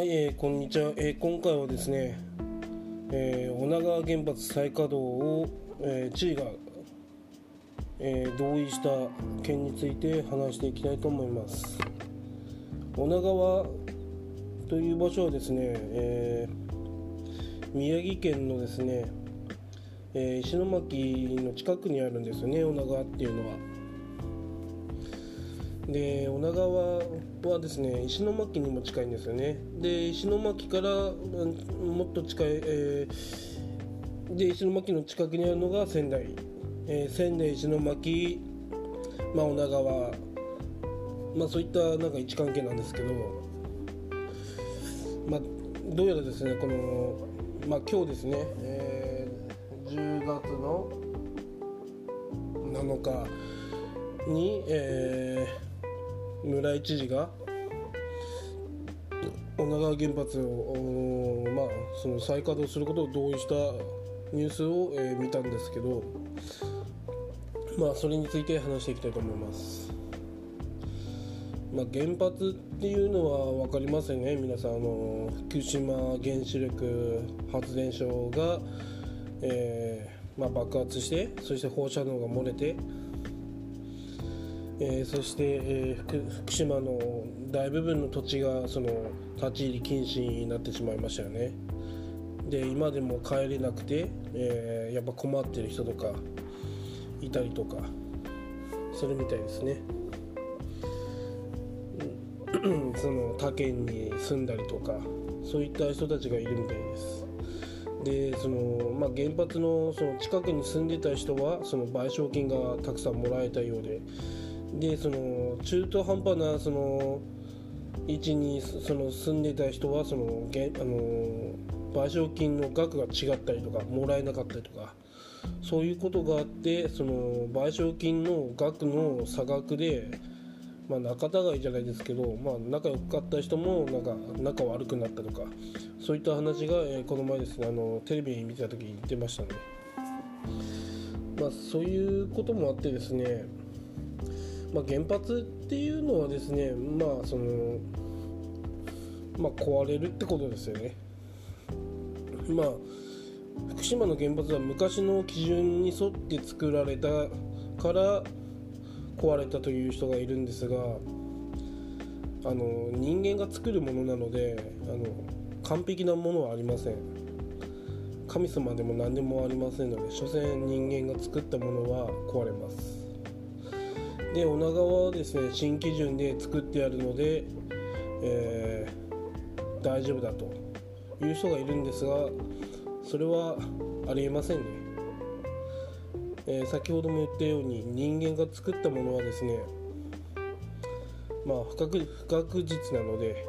はい、えー、こんにちは、えー、今回はですね、えー、女川原発再稼働を、えー、知事が、えー、同意した件について話していきたいと思います。女川という場所はですね、えー、宮城県のですね、えー、石巻の近くにあるんですよね女川っていうのは。で女川はですね石巻にも近いんですよね。で石巻からもっと近い、えー、で石巻の近くにあるのが仙台、えー、仙台石巻、まあ、女川。まあそういったなんか位置関係なんですけど。まあどうやらですねこのまあ今日ですね、えー、10月の7日に、えー村井知事が女川原発を、まあ、その再稼働することを同意したニュースを、えー、見たんですけど、まあ、それについて話していきたいと思います。まあ、原発っていうのは分かりますよね、皆さん、あの福島原子力発電所が、えーまあ、爆発して、そして放射能が漏れて、えー、そして、えー、福島の大部分の土地がその立ち入り禁止になってしまいましたよね。で今でも帰れなくて、えー、やっぱ困ってる人とかいたりとかするみたいですね。その他県に住んだりとかそういった人たちがいるみたいです。でその、まあ、原発のその近くに住んでた人はその賠償金がたくさんもらえたようででその中途半端なその位置にその住んでた人はそのげあの賠償金の額が違ったりとかもらえなかったりとかそういうことがあってその賠償金の額の差額で、まあ、仲違いじゃないですけど、まあ、仲良かった人もなんか仲悪くなったとかそういった話が、えー、この前ですねあのテレビ見てた時に言ってましたね。まあ、そういうこともあってですねまあ、原発っていうのはですねまあそのまあ壊れるってことですよね。まあ福島の原発は昔の基準に沿って作られたから壊れたという人がいるんですがあの人間が作るものなのであの完璧なものはありません。神様でも何でもありませんので所詮人間が作ったものは壊れます。で女川はですね新基準で作ってあるので、えー、大丈夫だという人がいるんですがそれはありえませんね、えー、先ほども言ったように人間が作ったものはですねまあ不確不確実なので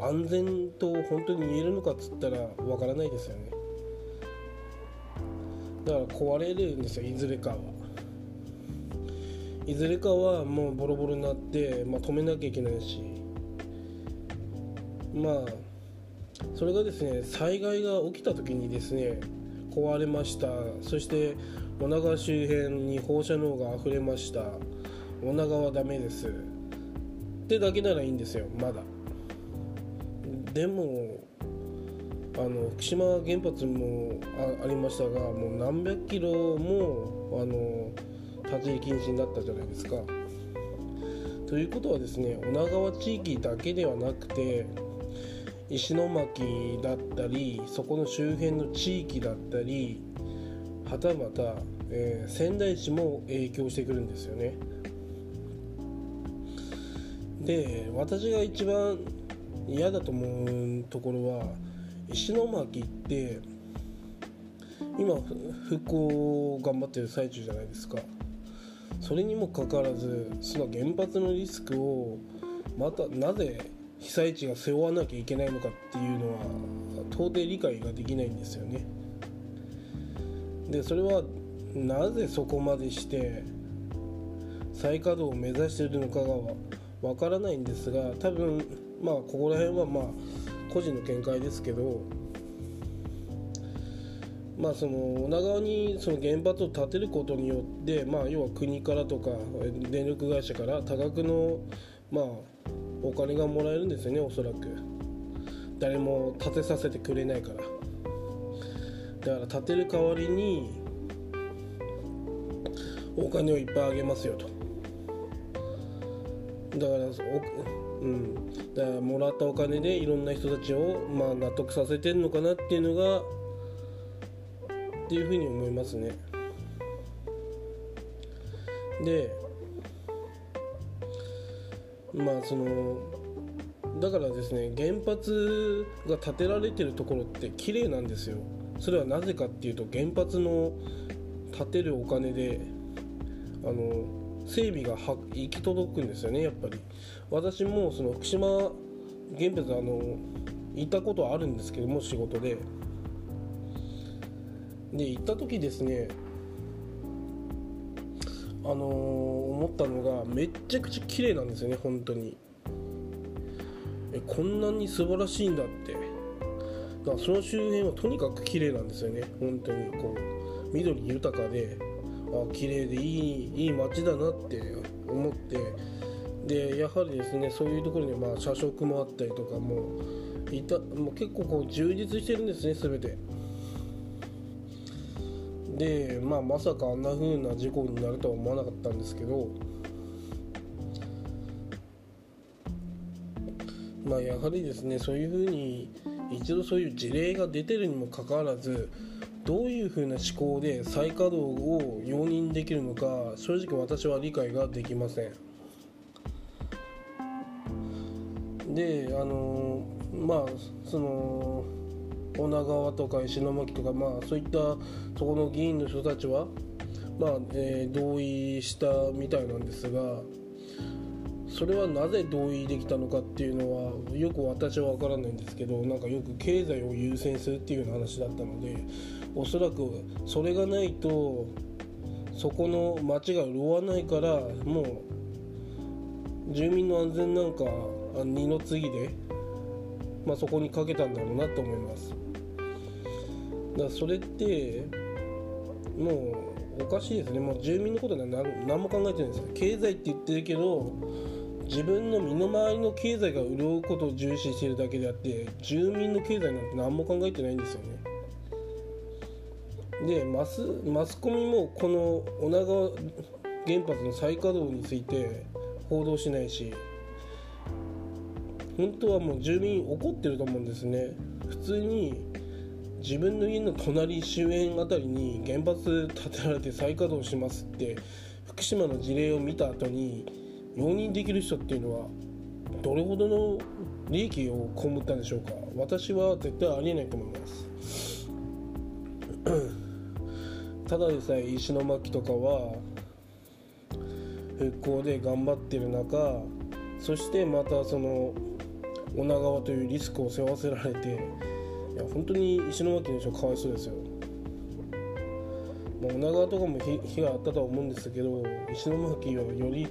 安全と本当に言えるのかっつったらわからないですよね。だから壊れるんですよいずれかは。いずれかはもうボロボロになって、まあ、止めなきゃいけないし。まあそれがですね災害が起きた時にですね壊れました。そして女川周辺に放射能が溢れました。女川はダメです。ってだけならいいんですよまだ。でもあの福島原発もありましたがもう何百キロもあの立ち入り禁止になったじゃないですか。ということはですね女川地域だけではなくて石巻だったりそこの周辺の地域だったりはたまた、えー、仙台市も影響してくるんですよね。で私が一番嫌だと思うところは石巻って今復興頑張ってる最中じゃないですか。それにもかかわらずその原発のリスクをまたなぜ被災地が背負わなきゃいけないのかっていうのは到底理解ができないんですよね。でそれはなぜそこまでして再稼働を目指しているのかがわからないんですが多分まあここら辺はまあ個人の見解ですけどまあ、その女川にその原発を建てることによって、まあ、要は国からとか電力会社から多額のまあお金がもらえるんですよねおそらく。誰も建てさせてくれないから。だから建てる代わりにお金をいっぱいあげますよと。だからうん、だからもらったお金でいろんな人たちを、まあ、納得させてるのかなっていうのがっていうふうに思いますね。でまあそのだからですね原発が建てられてるところって綺麗なんですよ。それはなぜかっていうと原発の建てるお金であの整備が行き届くんですよねやっぱり。私もその福島原発あの行ったことはあるんですけども仕事で。で行った時ですねあのー、思ったのがめっちゃくちゃ綺麗なんですよね本当に。えこんなに素晴らしいんだって。だその周辺はとにかく綺麗なんですよね本当に。こう緑豊かであ綺麗でいいいい街だなって思って。でやはりですねそういうところにまあ社食もあったりとかもいたもう結構こう充実してるんですね全て。でまあまさかあんな風な事故になるとは思わなかったんですけどまあやはりですねそういう風に一度そういう事例が出てるにもかかわらずどういうふうな思考で再稼働を容認できるのか正直私は理解ができません。であのまあその女川とか石巻とかまあそういったそこの議員の人たちはまあ、えー、同意したみたいなんですがそれはなぜ同意できたのかっていうのはよく私は分からないんですけどなんかよく経済を優先するっていう話だったのでおそらくそれがないとそこの町が潤わないからもう住民の安全なんか二の次で、まあ、そこにかけたんだろうなと思います。だそれってもうおかしいですね。もう住民のことは何何も考えてないんですよ経済って言ってるけど自分の身の回りの経済が潤うことを重視してるだけであって住民の経済なんて何も考えてないんですよね。でマスマスコミもこの女川原発の再稼働について報道しないし本当はもう住民怒ってると思うんですね。普通に自分の家の隣周辺あたりに原発建てられて再稼働しますって福島の事例を見た後に容認できる人っていうのはどれほどの利益を被ったんでしょうか？私は絶対ありえないと思います。ただでさえ石巻とかは復興で頑張ってる中そしてまたその女川というリスクを背負わせられていや本当に石巻の人かわいそうですよ、まあ、女川とかも火があったとは思うんですけど石巻はより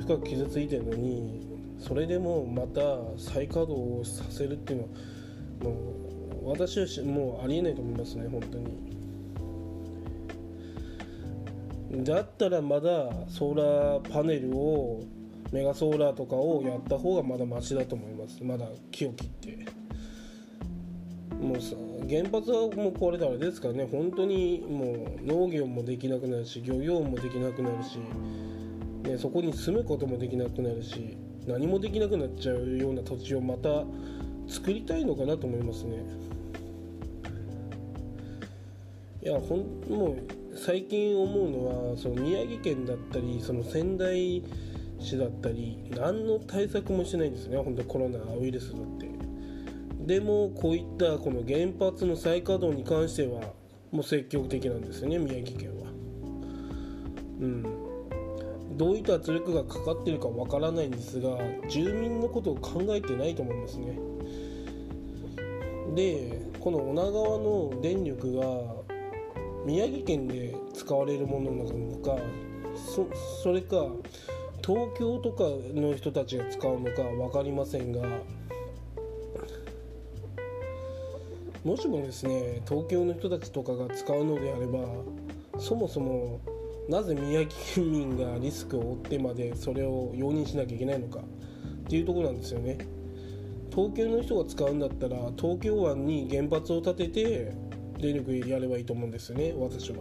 深く傷ついてるのにそれでもまた再稼働をさせるっていうのはもう私はもうありえないと思いますね本当に。だったらまだソーラーパネルをメガソーラーとかをやった方がまだマシだと思います。まだ木を切って。もう原発はもう壊れたらあれですからね。本当にもう農業もできなくなるし漁業もできなくなるし、ね、そこに住むこともできなくなるし何もできなくなっちゃうような土地をまた作りたいのかなと思いますね。いやほんもう最近思うのはその宮城県だったりその仙台市だったり何の対策もしてないんですね。本当コロナウイルスだって。でもこういったこの原発の再稼働に関してはもう積極的なんですよね宮城県は。うん。どういった圧力がかかってるかわからないんですが住民のことを考えてないと思いますね。でこの女川の電力が宮城県で使われるものなのかそそれか東京とかの人たちが使うのか分かりませんがもしもですね東京の人たちとかが使うのであればそもそもなぜ宮城県民がリスクを負ってまでそれを容認しなきゃいけないのかっていうところなんですよね。東京の人が使うんだったら東京湾に原発を建てて電力やればいいと思うんですよね私は。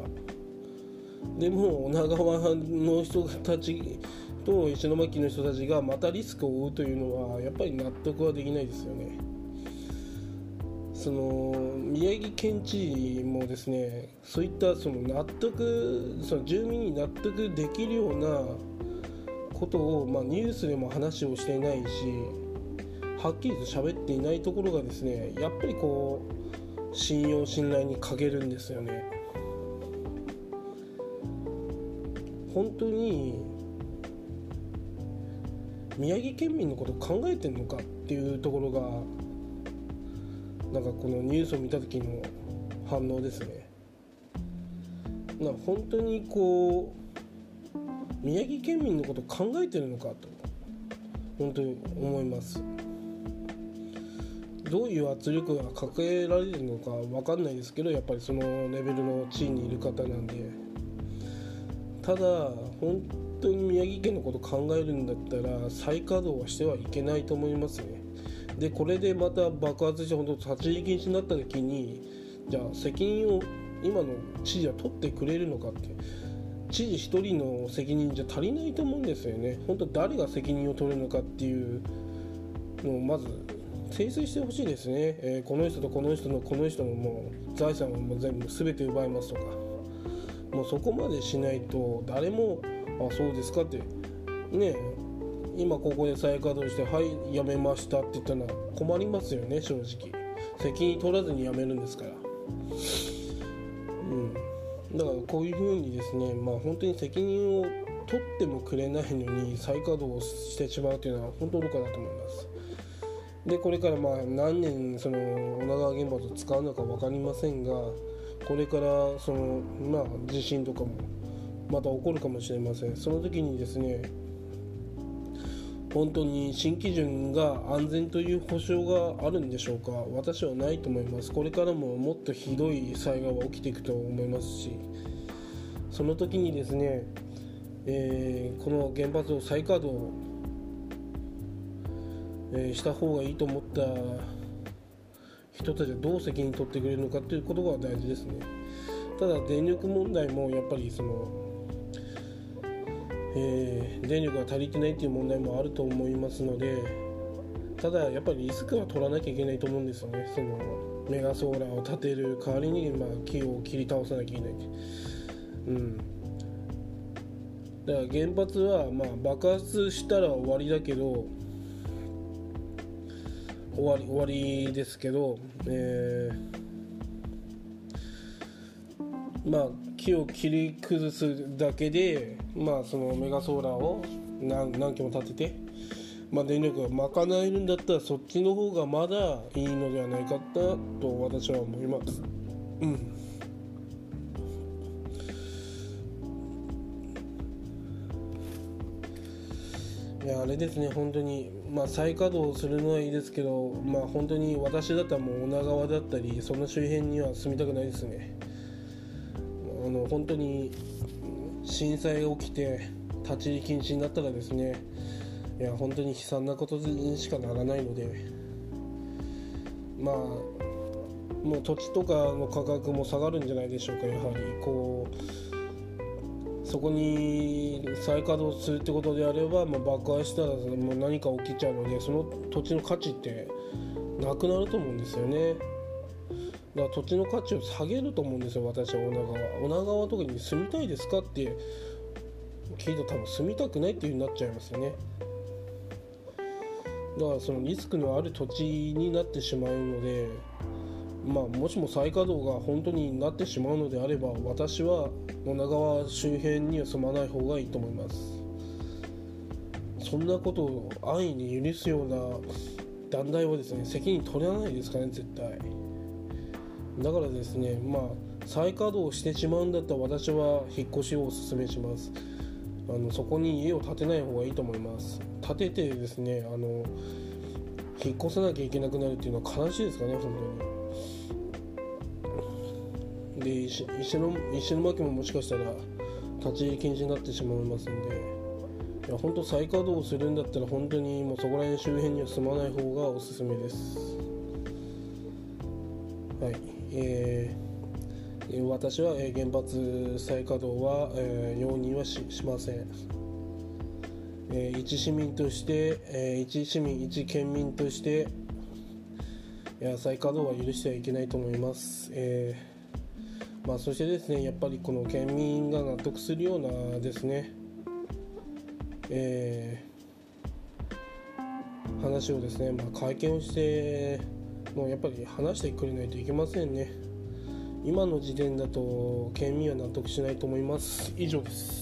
でも女川の人たちと石巻の人たちがまたリスクを負うというのはやっぱり納得はできないですよね。その宮城県知事もですねそういったその納得その住民に納得できるようなことを、まあ、ニュースでも話をしていないしはっきりと喋っていないところがですねやっぱりこう信用信頼に欠けるんですよね。本当に宮城県民のこと考えてるのかっていうところがなんかこのニュースを見た時の反応ですね。な本当にこう宮城県民のこと考えてるのかと本当に思います。どういう圧力がかけられるのか分かんないですけどやっぱりそのレベルの地位にいる方なんで。ただ本当に宮城県のこと考えるんだったら再稼働はしてはいけないと思いますね。でこれでまた爆発して本当立ち入り禁止になった時にじゃあ責任を今の知事は取ってくれるのかって。知事1人の責任じゃ足りないと思うんですよね。本当誰が責任を取るのかっていうのをまず訂正してほしいですね、えー、この人とこの人のこの人のもう財産をもう全部全て奪いますとか。もうそこまでしないと誰もあそうですかって。ね今ここで再稼働して「はいやめました」って言ったら困りますよね正直。責任取らずに辞めるんですから。うん。だからこういうふうにですねまあ本当に責任を取ってもくれないのに再稼働してしまうというのは本当愚かだと思います。でこれからまあ何年その女川原発を使うのか分かりませんがこれからそのまあ地震とかもまた起こるかもしれません。その時にですね本当に新基準が安全という保証があるんでしょうか？私はないと思います。これからももっとひどい災害は起きていくと思いますしその時にですね、えー、この原発を再稼働、え、した方がいいと思った人たちはどう責任取ってくれるのかということが大事ですね。ただ電力問題もやっぱりそのえー、電力が足りてないっていう問題もあると思いますのでただやっぱりリスクは取らなきゃいけないと思うんですよね。そのメガソーラーを建てる代わりに、まあ、木を切り倒さなきゃいけないうん。だから原発はまあ爆発したら終わりだけど終わり終わりですけど、えー、まあ木を切り崩すだけで、まあ、そのメガソーラーを何何機も立てて、まあ、電力が賄えるんだったらそっちの方がまだいいのではないかと私は思います。うんいやあれですね、本当に、まあ、再稼働するのはいいですけど、まあ、本当に私だったらもう女川だったり、その周辺には住みたくないですね。の本当に震災が起きて立ち入り禁止になったらですねいや本当に悲惨なことにしかならないのでまあもう土地とかの価格も下がるんじゃないでしょうかやはりこうそこに再稼働するってことであれば、まあ、爆破したらもう何か起きちゃうのでその土地の価値ってなくなると思うんですよね。だから土地の価値を下げると思うんですよ私は女川女川とかに住みたいですかって聞いたら多分住みたくないっていう風になっちゃいますよね。だからそのリスクのある土地になってしまうのでまあもしも再稼働が本当になってしまうのであれば私は女川周辺には住まない方がいいと思います。そんなことを安易に許すような団体はですね責任取らないですかね絶対。だからですねまあ再稼働してしまうんだったら私は引っ越しをお勧めします。あのそこに家を建てない方がいいと思います。建ててですねあの引っ越さなきゃいけなくなるっていうのは悲しいですかね本当に。で石石の石巻ももしかしたら立ち入り禁止になってしまいますんで。いや本当再稼働するんだったら本当にもうそこら辺周辺には住まない方がおすすめです。はい。えー、私は原発再稼働は、えー、容認はししません、えー、一市民として、えー、一市民一県民としていや再稼働は許してはいけないと思います、えーまあ、そしてですねやっぱりこの県民が納得するようなですね、えー、話をですね、まあ、会見をしてもうやっぱり話してくれないといけませんね。今の時点だと県民は納得しないと思います。以上です。